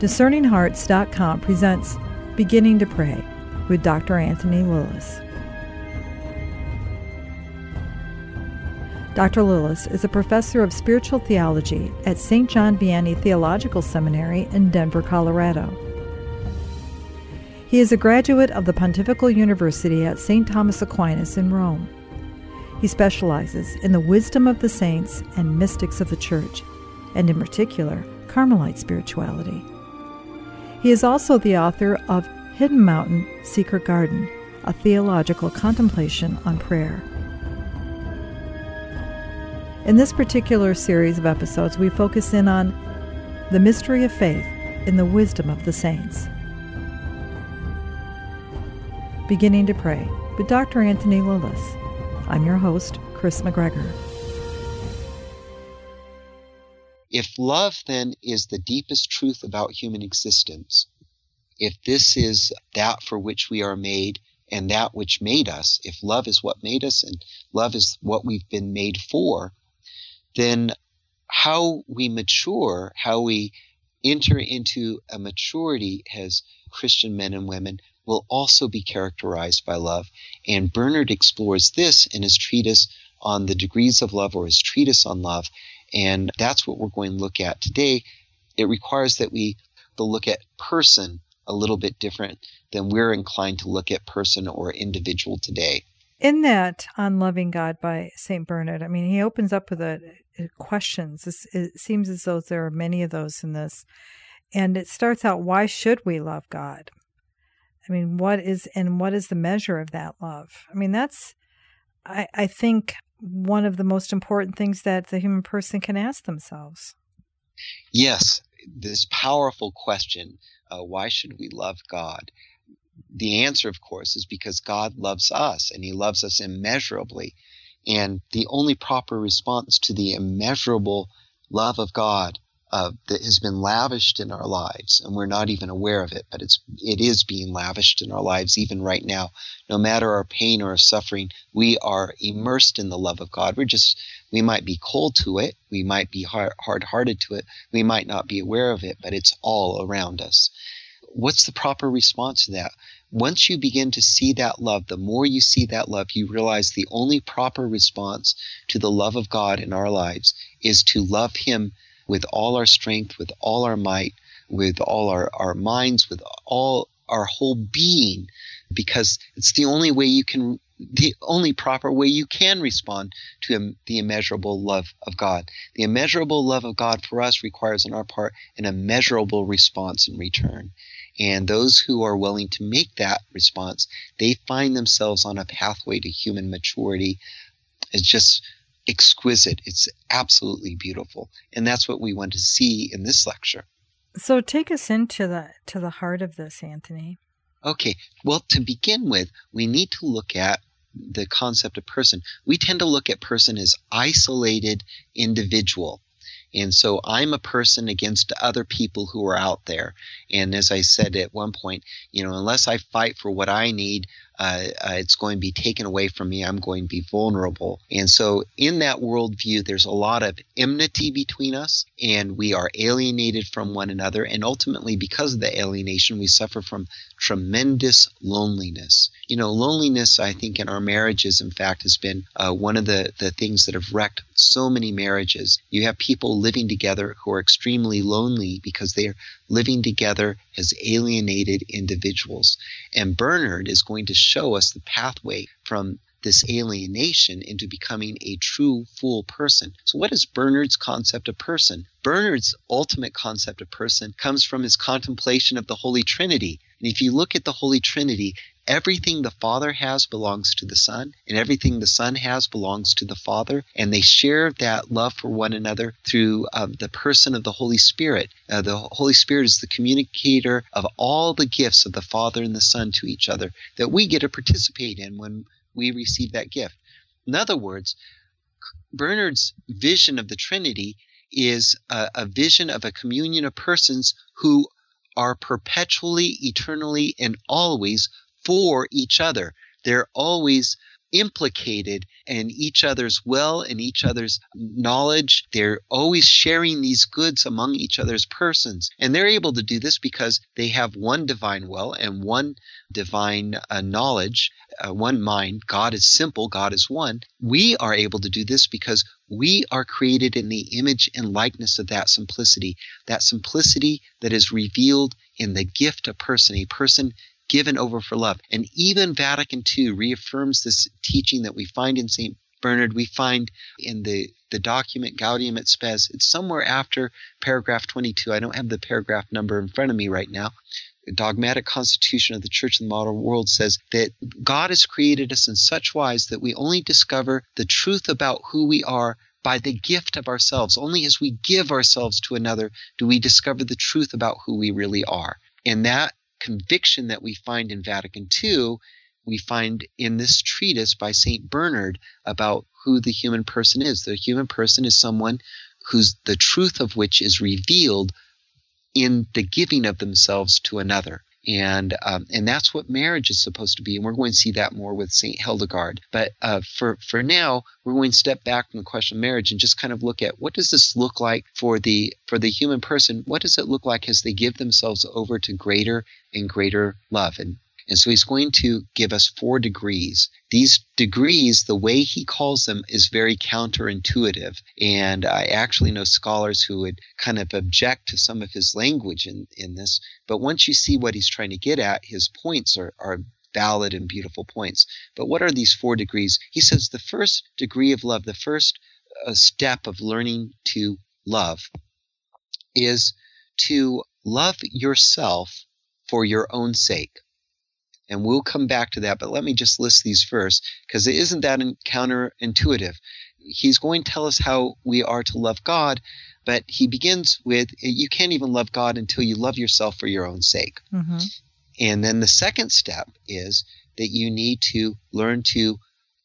DiscerningHearts.com presents Beginning to Pray with Dr. Anthony Lilles. Dr. Lilles is a professor of spiritual theology at St. John Vianney Theological Seminary in Denver, Colorado. He is a graduate of the Pontifical University at St. Thomas Aquinas in Rome. He specializes in the wisdom of the saints and mystics of the Church, and in particular, Carmelite spirituality. He is also the author of Hidden Mountain, Secret Garden, a theological contemplation on prayer. In this particular series of episodes, we focus in on the mystery of faith in the wisdom of the saints. Beginning to Pray with Dr. Anthony Lilles. I'm your host, Chris McGregor. If love then is the deepest truth about human existence, if this is that for which we are made and that which made us, if love is what made us and love is what we've been made for, then how we mature, how we enter into a maturity as Christian men and women will also be characterized by love. And Bernard explores this in his treatise on the degrees of love or his treatise on love. And that's what we're going to look at today. It requires that we look at person a little bit different than we're inclined to look at person or individual today. In that on loving God by St. Bernard, I mean, he opens up with a, questions. it seems as though there are many of those in this. And it starts out, why should we love God? I mean, what is and what is the measure of that love? I mean, that's I, I think one of the most important things that the human person can ask themselves. Yes, this powerful question: uh, Why should we love God? The answer, of course, is because God loves us, and He loves us immeasurably. And the only proper response to the immeasurable love of God uh, that has been lavished in our lives, and we're not even aware of it, but it's it is being lavished in our lives even right now. No matter our pain or our suffering, we are immersed in the love of God. We're just we might be cold to it, we might be hard hearted to it, we might not be aware of it, but it's all around us. What's the proper response to that? Once you begin to see that love, the more you see that love, you realize the only proper response to the love of God in our lives is to love Him with all our strength, with all our might, with all our, our minds, with all our whole being, because it's the only way you can, the only proper way you can respond to the immeasurable love of God. The immeasurable love of God for us requires on our part an immeasurable response in return. And those who are willing to make that response, they find themselves on a pathway to human maturity. It's just exquisite. It's absolutely beautiful. And that's what we want to see in this lecture. So take us into the to the heart of this, Anthony. Okay. Well, to begin with, we need to look at the concept of person. We tend to look at person as isolated individual. And so I'm a person against other people who are out there. And as I said at one point, you know, unless I fight for what I need, uh, uh, it's going to be taken away from me. I'm going to be vulnerable. And so, in that worldview, there's a lot of enmity between us, and we are alienated from one another. And ultimately, because of the alienation, we suffer from tremendous loneliness. You know, loneliness, I think, in our marriages, in fact, has been uh, one of the, the things that have wrecked so many marriages. You have people living together who are extremely lonely because they are living together as alienated individuals. And Bernard is going to show us the pathway from this alienation into becoming a true full person. So, what is Bernard's concept of person? Bernard's ultimate concept of person comes from his contemplation of the Holy Trinity. And if you look at the Holy Trinity, everything the Father has belongs to the Son, and everything the Son has belongs to the Father, and they share that love for one another through uh, the person of the Holy Spirit. Uh, the Holy Spirit is the communicator of all the gifts of the Father and the Son to each other that we get to participate in when we receive that gift. In other words, Bernard's vision of the Trinity is a, a vision of a communion of persons who are perpetually, eternally, and always for each other. They're always implicated in each other's will and each other's knowledge. They're always sharing these goods among each other's persons. And they're able to do this because they have one divine will and one divine uh, knowledge, uh, one mind. God is simple, God is one. We are able to do this because we are created in the image and likeness of that simplicity, that simplicity that is revealed in the gift of person. A person given over for love. And even Vatican II reaffirms this teaching that we find in St. Bernard, we find in the, the document Gaudium et Spes. It's somewhere after paragraph 22. I don't have the paragraph number in front of me right now. The dogmatic constitution of the Church in the modern world says that God has created us in such wise that we only discover the truth about who we are by the gift of ourselves. Only as we give ourselves to another do we discover the truth about who we really are. And that conviction that we find in Vatican II, we find in this treatise by St. Bernard about who the human person is. The human person is someone whose the truth of which is revealed in the giving of themselves to another and um, and that's what marriage is supposed to be. And we're going to see that more with Saint Hildegard. But uh, for for now, we're going to step back from the question of marriage and just kind of look at what does this look like for the for the human person? What does it look like as they give themselves over to greater and greater love? And and so he's going to give us four degrees. These degrees, the way he calls them, is very counterintuitive. And I actually know scholars who would kind of object to some of his language in, in this. But once you see what he's trying to get at, his points are, are valid and beautiful points. But what are these four degrees? He says the first degree of love, the first uh, step of learning to love, is to love yourself for your own sake and we'll come back to that. But let me just list these first because it isn't that counterintuitive. He's going to tell us how we are to love God, but he begins with you can't even love God until you love yourself for your own sake. Mm-hmm. And then the second step is that you need to learn to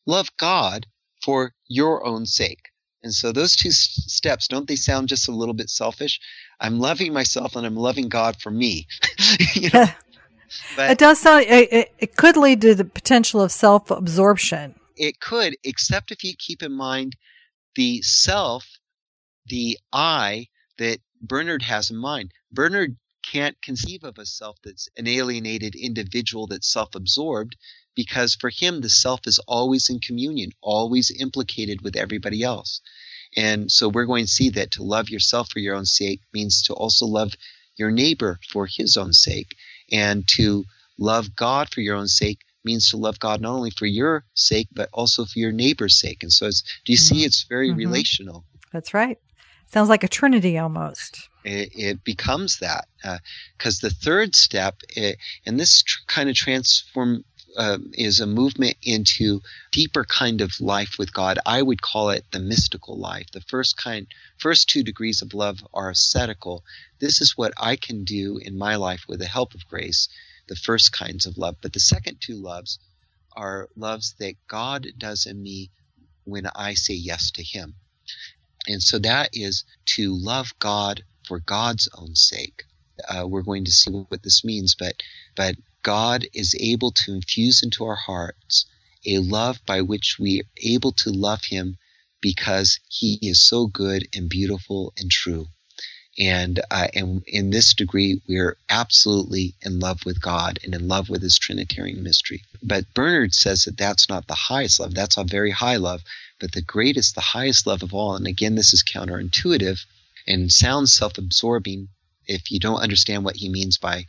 love God for your own sake. And so those two steps, don't they sound just a little bit selfish? I'm loving myself and I'm loving God for me. you know, But it does sound, it, it could lead to the potential of self absorption. It could, except if you keep in mind the self, the I that Bernard has in mind. Bernard can't conceive of a self that's an alienated individual that's self absorbed because for him the self is always in communion, always implicated with everybody else. And so we're going to see that to love yourself for your own sake means to also love your neighbor for his own sake. And to love God for your own sake means to love God not only for your sake, but also for your neighbor's sake. And so, it's, do you mm-hmm. see it's very mm-hmm. relational? That's right. Sounds like a trinity almost. It, it becomes that. Because uh, the third step, it, and this tr- kind of transform uh, is a movement into deeper kind of life with God. I would call it the mystical life. The first kind, first two degrees of love are ascetical. This is what I can do in my life with the help of grace. The first kinds of love, but the second two loves are loves that God does in me when I say yes to Him. And so that is to love God for God's own sake. Uh, we're going to see what this means, but but God is able to infuse into our hearts a love by which we are able to love Him because He is so good and beautiful and true. And, uh, and in this degree, we are absolutely in love with God and in love with His Trinitarian mystery. But Bernard says that that's not the highest love. That's a very high love. But the greatest, the highest love of all, and again, this is counterintuitive and sounds self absorbing if you don't understand what he means by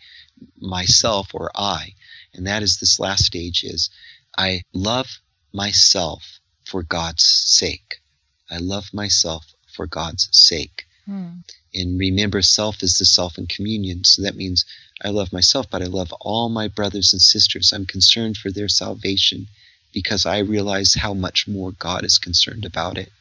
myself or I. And that is this last stage is I love myself for God's sake. I love myself for God's sake. Hmm. And remember, self is the self in communion. So that means I love myself, but I love all my brothers and sisters. I'm concerned for their salvation because I realize how much more God is concerned about it.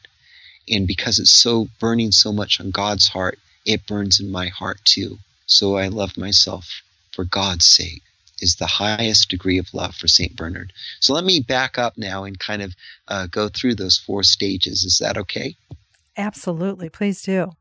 And because it's so burning so much on God's heart, it burns in my heart too. So I love myself for God's sake is the highest degree of love for St. Bernard. So let me back up now and kind of uh, go through those four stages. Is that okay? Absolutely. Please do.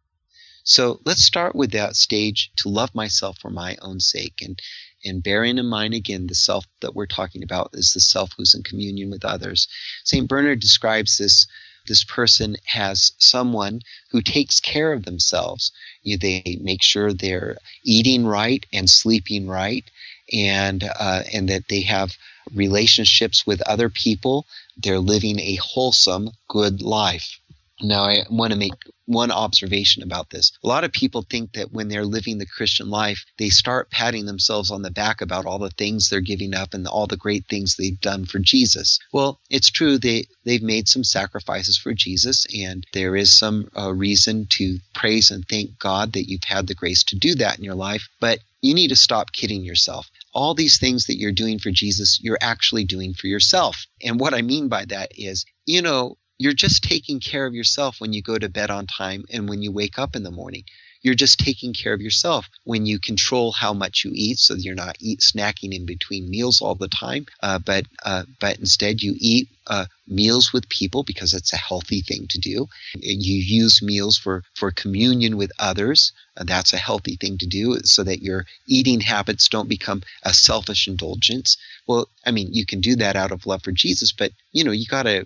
So let's start with that stage to love myself for my own sake. And and bearing in mind again the self that we're talking about is the self who's in communion with others. St. Bernard describes this this person has someone who takes care of themselves. You, they make sure they're eating right and sleeping right, and uh, and that they have relationships with other people. They're living a wholesome, good life. Now, I want to make one observation about this. A lot of people think that when they're living the Christian life, they start patting themselves on the back about all the things they're giving up and all the great things they've done for Jesus. Well, it's true they they've made some sacrifices for Jesus and there is some uh, reason to praise and thank God that you've had the grace to do that in your life, but you need to stop kidding yourself. All these things that you're doing for Jesus, you're actually doing for yourself. And what I mean by that is, you know, you're just taking care of yourself when you go to bed on time and when you wake up in the morning. You're just taking care of yourself when you control how much you eat, so you're not eat, snacking in between meals all the time. Uh, but uh, but instead, you eat uh, meals with people because it's a healthy thing to do. You use meals for for communion with others. Uh, that's a healthy thing to do, so that your eating habits don't become a selfish indulgence. Well, I mean, you can do that out of love for Jesus, but you know, you got to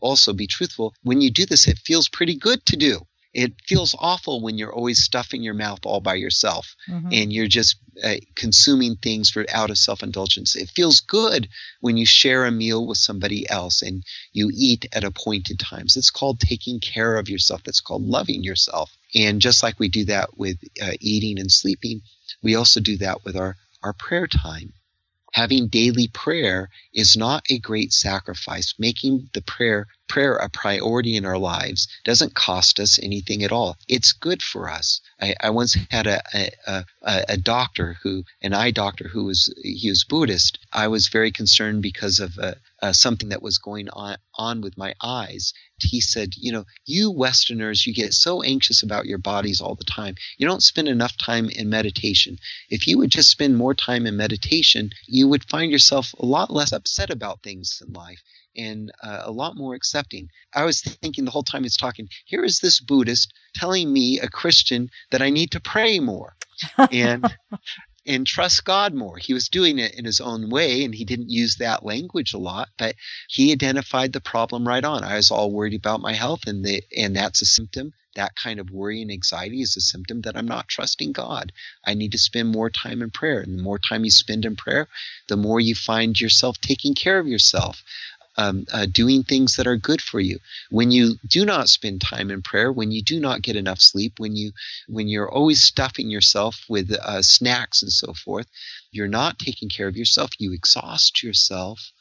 also be truthful. When you do this, it feels pretty good to do. It feels awful when you're always stuffing your mouth all by yourself mm-hmm. and you're just uh, consuming things for out of self-indulgence. It feels good when you share a meal with somebody else and you eat at appointed times. It's called taking care of yourself. That's called loving yourself. And just like we do that with uh, eating and sleeping, we also do that with our, our prayer time having daily prayer is not a great sacrifice. Making the prayer prayer a priority in our lives doesn't cost us anything at all. It's good for us. I, I once had a, a, a, a, doctor who, an eye doctor who was, he was Buddhist. I was very concerned because of uh, uh, something that was going on, on with my eyes. He said, you know, you Westerners, you get so anxious about your bodies all the time. You don't spend enough time in meditation. If you would just spend more time in meditation, you would find yourself a lot less upset about things in life and uh, a lot more accepting. I was thinking the whole time he's talking, here is this Buddhist telling me, a Christian, that I need to pray more and and trust God more. He was doing it in his own way and he didn't use that language a lot, but he identified the problem right on. I was all worried about my health and the and that's a symptom that kind of worry and anxiety is a symptom that I'm not trusting God. I need to spend more time in prayer. And the more time you spend in prayer, the more you find yourself taking care of yourself um, uh, doing things that are good for you. When you do not spend time in prayer, when you do not get enough sleep, when you when you're always stuffing yourself with uh, snacks and so forth, you're not taking care of yourself. You exhaust yourself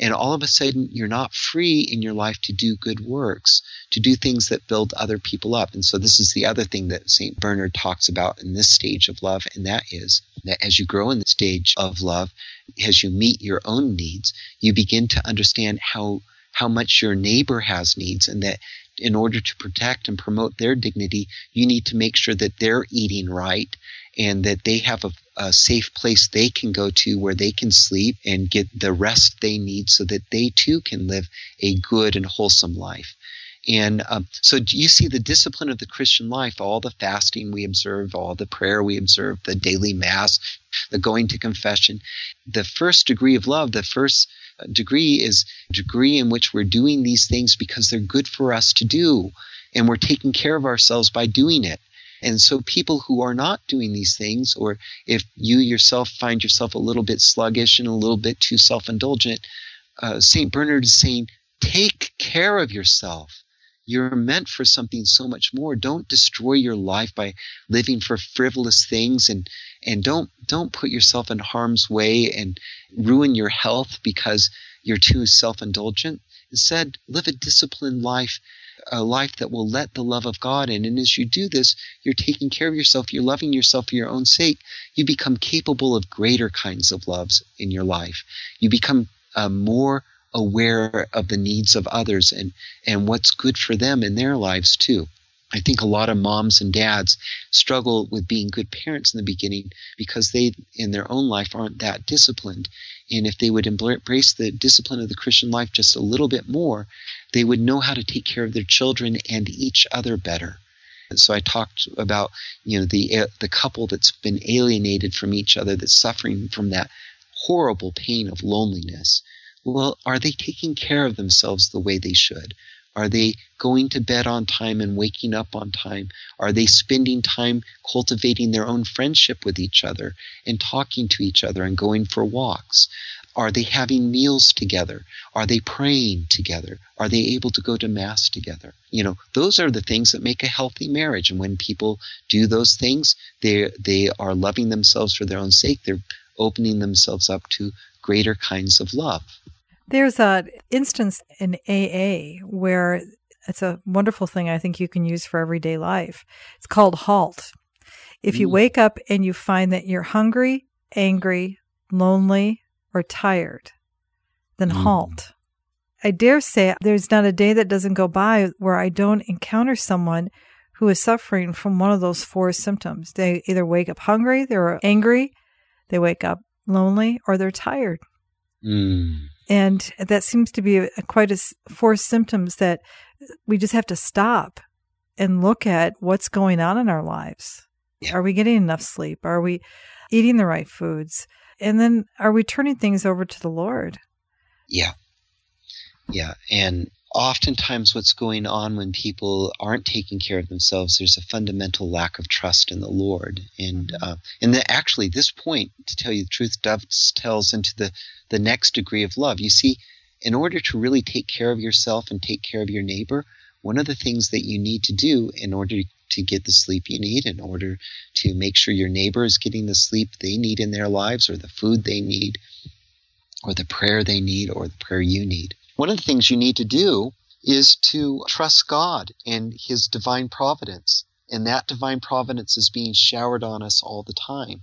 and all of a sudden you're not free in your life to do good works to do things that build other people up. And so this is the other thing that st bernard talks about in this stage of love and that is that as you grow in the stage of love as you meet your own needs you begin to understand how how much your neighbor has needs and that in order to protect and promote their dignity you need to make sure that they're eating right and that they have a, a, safe place they can go to where they can sleep and get the rest they need so that they too can live a good and wholesome life. And um, so you see the discipline of the Christian life, all the fasting we observe, all the prayer we observe, the daily mass, the going to confession. The first degree of love, the first degree is degree in which we're doing these things because they're good for us to do. And we're taking care of ourselves by doing it. And so people who are not doing these things, or if you yourself find yourself a little bit sluggish and a little bit too self-indulgent, uh, St. Bernard is saying, take care of yourself. You're meant for something so much more. Don't destroy your life by living for frivolous things and, and don't, don't put yourself in harm's way and ruin your health because you're too self-indulgent. Instead, live a disciplined life a life that will let the love of God in. And as you do this, you're taking care of yourself, you're loving yourself for your own sake. You become capable of greater kinds of loves in your life. You become uh, more aware of the needs of others and, and what's good for them in their lives too. I think a lot of moms and dads struggle with being good parents in the beginning because they, in their own life, aren't that disciplined. And if they would embrace the discipline of the Christian life just a little bit more, they would know how to take care of their children and each other better. So I talked about you know the eh, the couple that's been alienated from each other, that's suffering from that horrible pain of loneliness. Well, are they taking care of themselves the way they should? Are they going to bed on time and waking up on time? Are they spending time cultivating their own friendship with each other and talking to each other and going for walks? Are they having meals together? Are they praying together? Are they able to go to Mass together? You know, those are the things that make a healthy marriage. And when people do those things, they, they are loving themselves for their own sake. They're opening themselves up to greater kinds of love. There's an instance in AA where it's a wonderful thing I think you can use for everyday life. It's called HALT. If you mm. wake up and you find that you're hungry, angry, lonely, or tired, then mm. halt. I dare say there's not a day that doesn't go by where I don't encounter someone who is suffering from one of those four symptoms. They either wake up hungry, they're angry, they wake up lonely, or they're tired. Mm. And that seems to be a, quite a four symptoms that we just have to stop and look at what's going on in our lives. Yeah. Are we getting enough sleep? Are we eating the right foods? And then are we turning things over to the Lord? Yeah. Yeah. And oftentimes what's going on when people aren't taking care of themselves there's a fundamental lack of trust in the lord and mm-hmm. uh, and the, actually this point to tell you the truth dovetails into the the next degree of love you see in order to really take care of yourself and take care of your neighbor one of the things that you need to do in order to get the sleep you need, in order to make sure your neighbor is getting the sleep they need in their lives, or the food they need, or the prayer they need, or the prayer you need. One of the things you need to do is to trust God and His divine providence. And that divine providence is being showered on us all the time.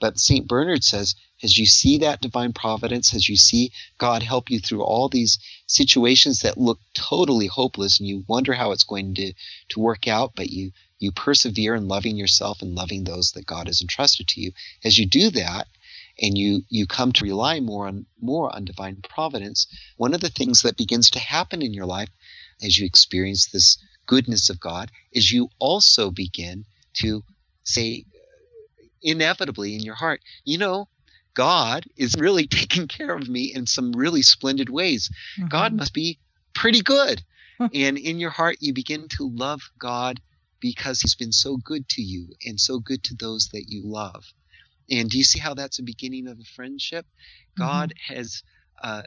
But St. Bernard says, as you see that divine providence, as you see God help you through all these situations that look totally hopeless and you wonder how it's going to, to work out, but you, you persevere in loving yourself and loving those that God has entrusted to you. As you do that, and you, you come to rely more on more on divine providence, one of the things that begins to happen in your life as you experience this goodness of God is you also begin to say, inevitably in your heart, you know, God is really taking care of me in some really splendid ways. Mm-hmm. God must be pretty good. and in your heart, you begin to love God because He's been so good to you and so good to those that you love. And do you see how that's a beginning of a friendship? Mm-hmm. God has uh,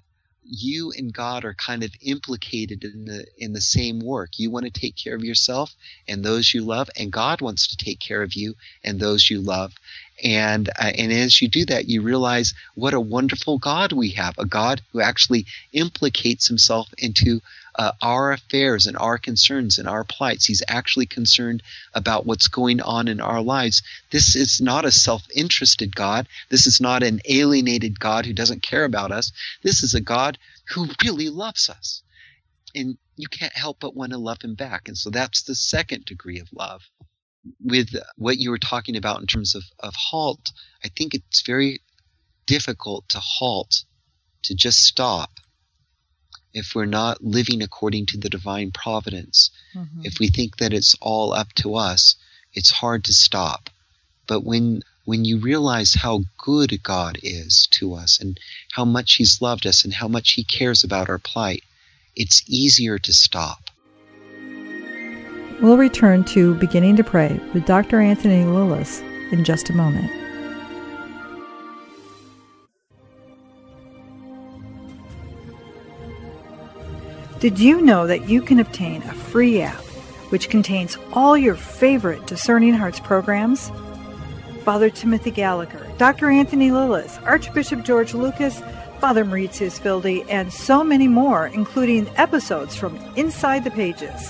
you and God are kind of implicated in the in the same work. You want to take care of yourself and those you love, and God wants to take care of you and those you love. And uh, and as you do that, you realize what a wonderful God we have, a God who actually implicates himself into uh, our affairs and our concerns and our plights. He's actually concerned about what's going on in our lives. This is not a self interested God. This is not an alienated God who doesn't care about us. This is a God who really loves us. And you can't help but want to love him back. And so that's the second degree of love. With what you were talking about in terms of, of halt, I think it's very difficult to halt, to just stop if we're not living according to the divine providence, mm-hmm. if we think that it's all up to us, it's hard to stop. But when when you realize how good God is to us and how much He's loved us and how much He cares about our plight, it's easier to stop. We'll return to Beginning to Pray with Dr. Anthony Lilles in just a moment. Did you know that you can obtain a free app which contains all your favorite Discerning Hearts programs? Father Timothy Gallagher, Dr. Anthony Lilles, Archbishop George Lucas, Father Maurizio Fildi, and so many more, including episodes from Inside the Pages,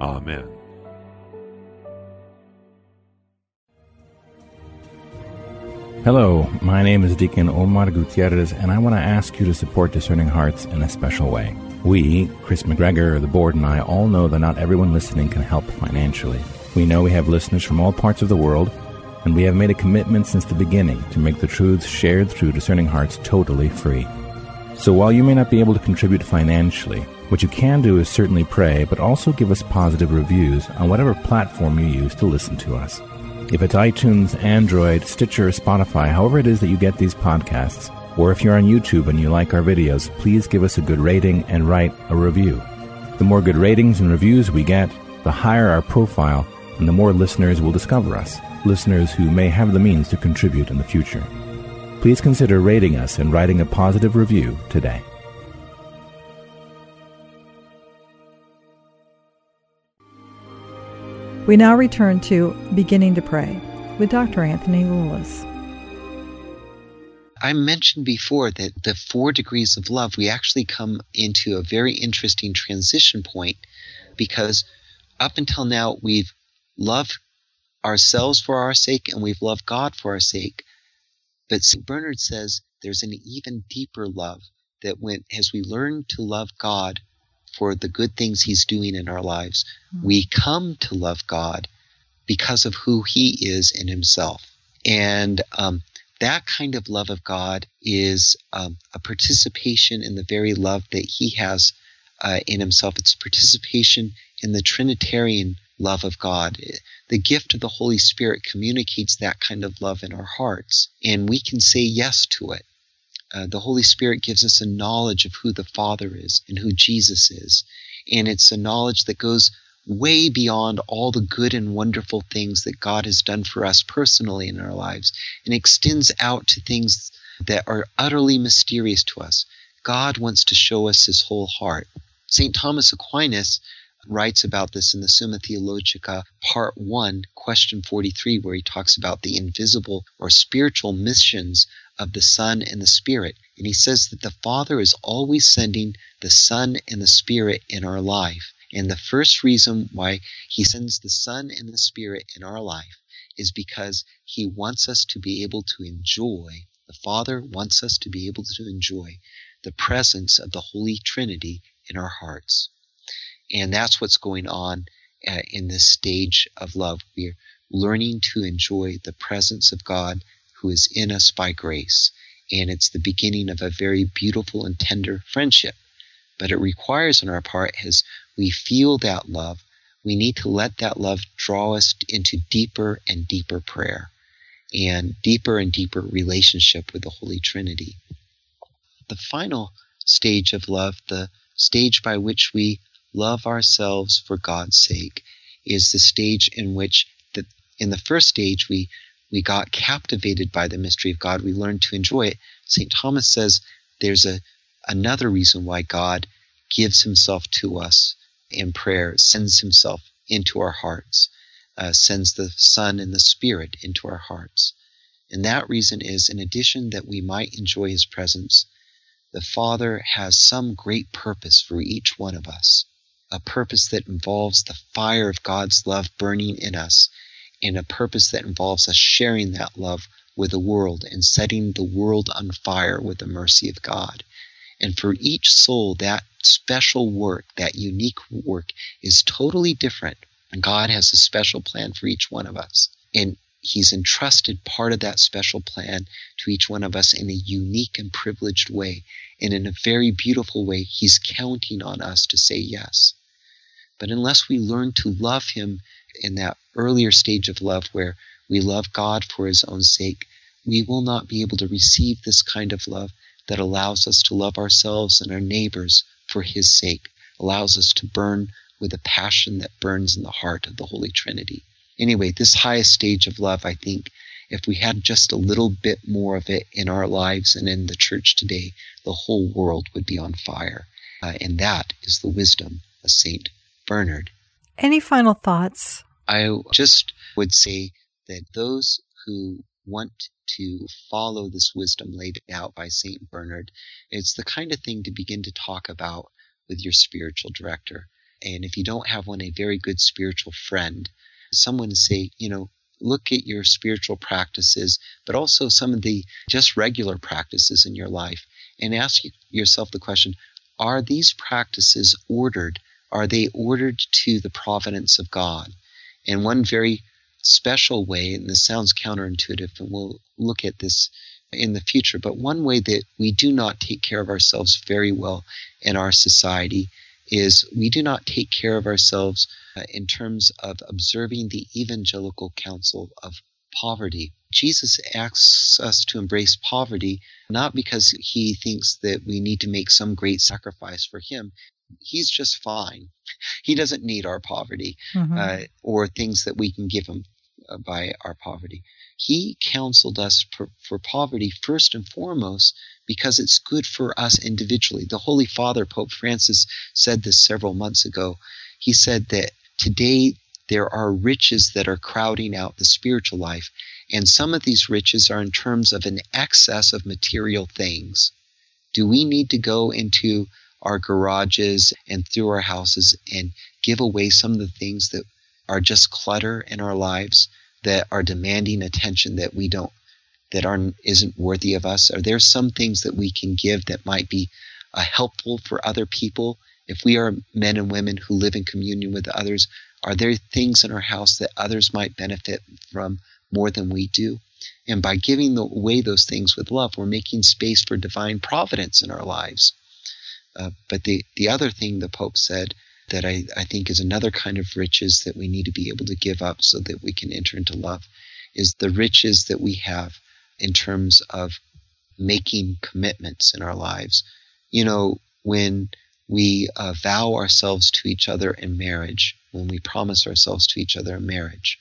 Amen. Hello, my name is Deacon Omar Gutierrez, and I want to ask you to support Discerning Hearts in a special way. We, Chris McGregor, the board, and I all know that not everyone listening can help financially. We know we have listeners from all parts of the world, and we have made a commitment since the beginning to make the truths shared through Discerning Hearts totally free. So while you may not be able to contribute financially, what you can do is certainly pray, but also give us positive reviews on whatever platform you use to listen to us. If it's iTunes, Android, Stitcher, Spotify, however it is that you get these podcasts, or if you're on YouTube and you like our videos, please give us a good rating and write a review. The more good ratings and reviews we get, the higher our profile and the more listeners will discover us, listeners who may have the means to contribute in the future. Please consider rating us and writing a positive review today. We now return to Beginning to Pray with Dr. Anthony Lilles. I mentioned before that the four degrees of love, we actually come into a very interesting transition point because up until now we've loved ourselves for our sake and we've loved God for our sake. But St. Bernard says there's an even deeper love that when as we learn to love God for the good things He's doing in our lives. Mm-hmm. We come to love God because of who He is in Himself. And um, that kind of love of God is um, a participation in the very love that He has uh, in Himself. It's participation in the Trinitarian love of God. The gift of the Holy Spirit communicates that kind of love in our hearts, and we can say yes to it. Uh, the Holy Spirit gives us a knowledge of who the Father is and who Jesus is. And it's a knowledge that goes way beyond all the good and wonderful things that God has done for us personally in our lives and extends out to things that are utterly mysterious to us. God wants to show us his whole heart. St. Thomas Aquinas writes about this in the Summa Theologica, part 1, question 43, where he talks about the invisible or spiritual missions of the Son and the Spirit. And he says that the Father is always sending the Son and the Spirit in our life. And the first reason why he sends the Son and the Spirit in our life is because he wants us to be able to enjoy, the Father wants us to be able to enjoy the presence of the Holy Trinity in our hearts. And that's what's going on uh, in this stage of love. We're learning to enjoy the presence of God who is in us by grace. And it's the beginning of a very beautiful and tender friendship. But it requires on our part, as we feel that love, we need to let that love draw us into deeper and deeper prayer and deeper and deeper relationship with the Holy Trinity. The final stage of love, the stage by which we love ourselves for God's sake, is the stage in which the, in the first stage we we got captivated by the mystery of God. We learned to enjoy it. St. Thomas says there's a another reason why God gives himself to us in prayer, sends himself into our hearts, uh, sends the Son and the Spirit into our hearts. And that reason is, in addition that we might enjoy his presence, the Father has some great purpose for each one of us, a purpose that involves the fire of God's love burning in us and a purpose that involves us sharing that love with the world and setting the world on fire with the mercy of God. And for each soul, that special work, that unique work, is totally different. And God has a special plan for each one of us. And He's entrusted part of that special plan to each one of us in a unique and privileged way. And in a very beautiful way, He's counting on us to say yes. But unless we learn to love Him in that earlier stage of love where we love God for his own sake, we will not be able to receive this kind of love that allows us to love ourselves and our neighbors for his sake, allows us to burn with a passion that burns in the heart of the Holy Trinity. Anyway, this highest stage of love, I think, if we had just a little bit more of it in our lives and in the church today, the whole world would be on fire. Uh, and that is the wisdom of Saint Bernard. Any final thoughts? I just would say that those who want to follow this wisdom laid out by St. Bernard, it's the kind of thing to begin to talk about with your spiritual director. And if you don't have one, a very good spiritual friend, someone to say, you know, look at your spiritual practices, but also some of the just regular practices in your life and ask yourself the question are these practices ordered? Are they ordered to the providence of God? And one very special way, and this sounds counterintuitive, and we'll look at this in the future, but one way that we do not take care of ourselves very well in our society is we do not take care of ourselves uh, in terms of observing the evangelical counsel of poverty. Jesus asks us to embrace poverty not because he thinks that we need to make some great sacrifice for him. He's just fine. He doesn't need our poverty mm-hmm. uh, or things that we can give him uh, by our poverty. He counseled us for, for poverty first and foremost because it's good for us individually. The Holy Father, Pope Francis, said this several months ago. He said that today there are riches that are crowding out the spiritual life, and some of these riches are in terms of an excess of material things. Do we need to go into our garages and through our houses and give away some of the things that are just clutter in our lives that are demanding attention that we don't that aren't isn't worthy of us? Are there some things that we can give that might be uh, helpful for other people? If we are men and women who live in communion with others, are there things in our house that others might benefit from more than we do? And by giving away those things with love, we're making space for divine providence in our lives. Uh, but the, the other thing the Pope said that I, I think is another kind of riches that we need to be able to give up so that we can enter into love is the riches that we have in terms of making commitments in our lives. You know, when we uh, vow ourselves to each other in marriage, when we promise ourselves to each other in marriage,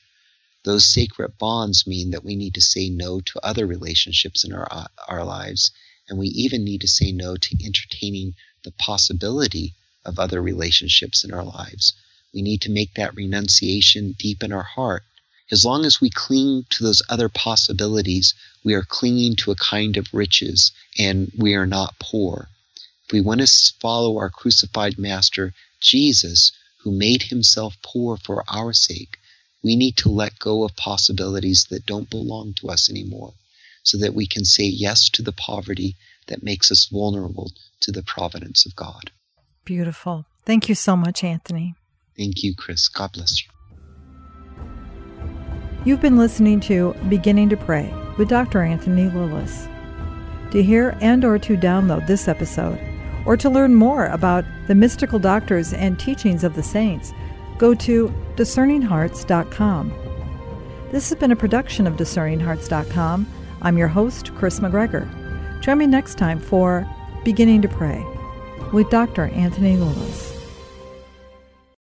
those sacred bonds mean that we need to say no to other relationships in our, uh, our lives, and we even need to say no to entertaining the possibility of other relationships in our lives. We need to make that renunciation deep in our heart. As long as we cling to those other possibilities, we are clinging to a kind of riches and we are not poor. If we want to follow our crucified Master, Jesus, who made himself poor for our sake, we need to let go of possibilities that don't belong to us anymore so that we can say yes to the poverty that makes us vulnerable to the providence of God. Beautiful. Thank you so much, Anthony. Thank you, Chris. God bless you. You've been listening to Beginning to Pray with Dr. Anthony Lilles. To hear and or to download this episode or to learn more about the mystical doctors and teachings of the saints, go to discerninghearts.com. This has been a production of discerninghearts.com. I'm your host, Chris McGregor. Join me next time for Beginning to Pray with Dr. Anthony Lilles.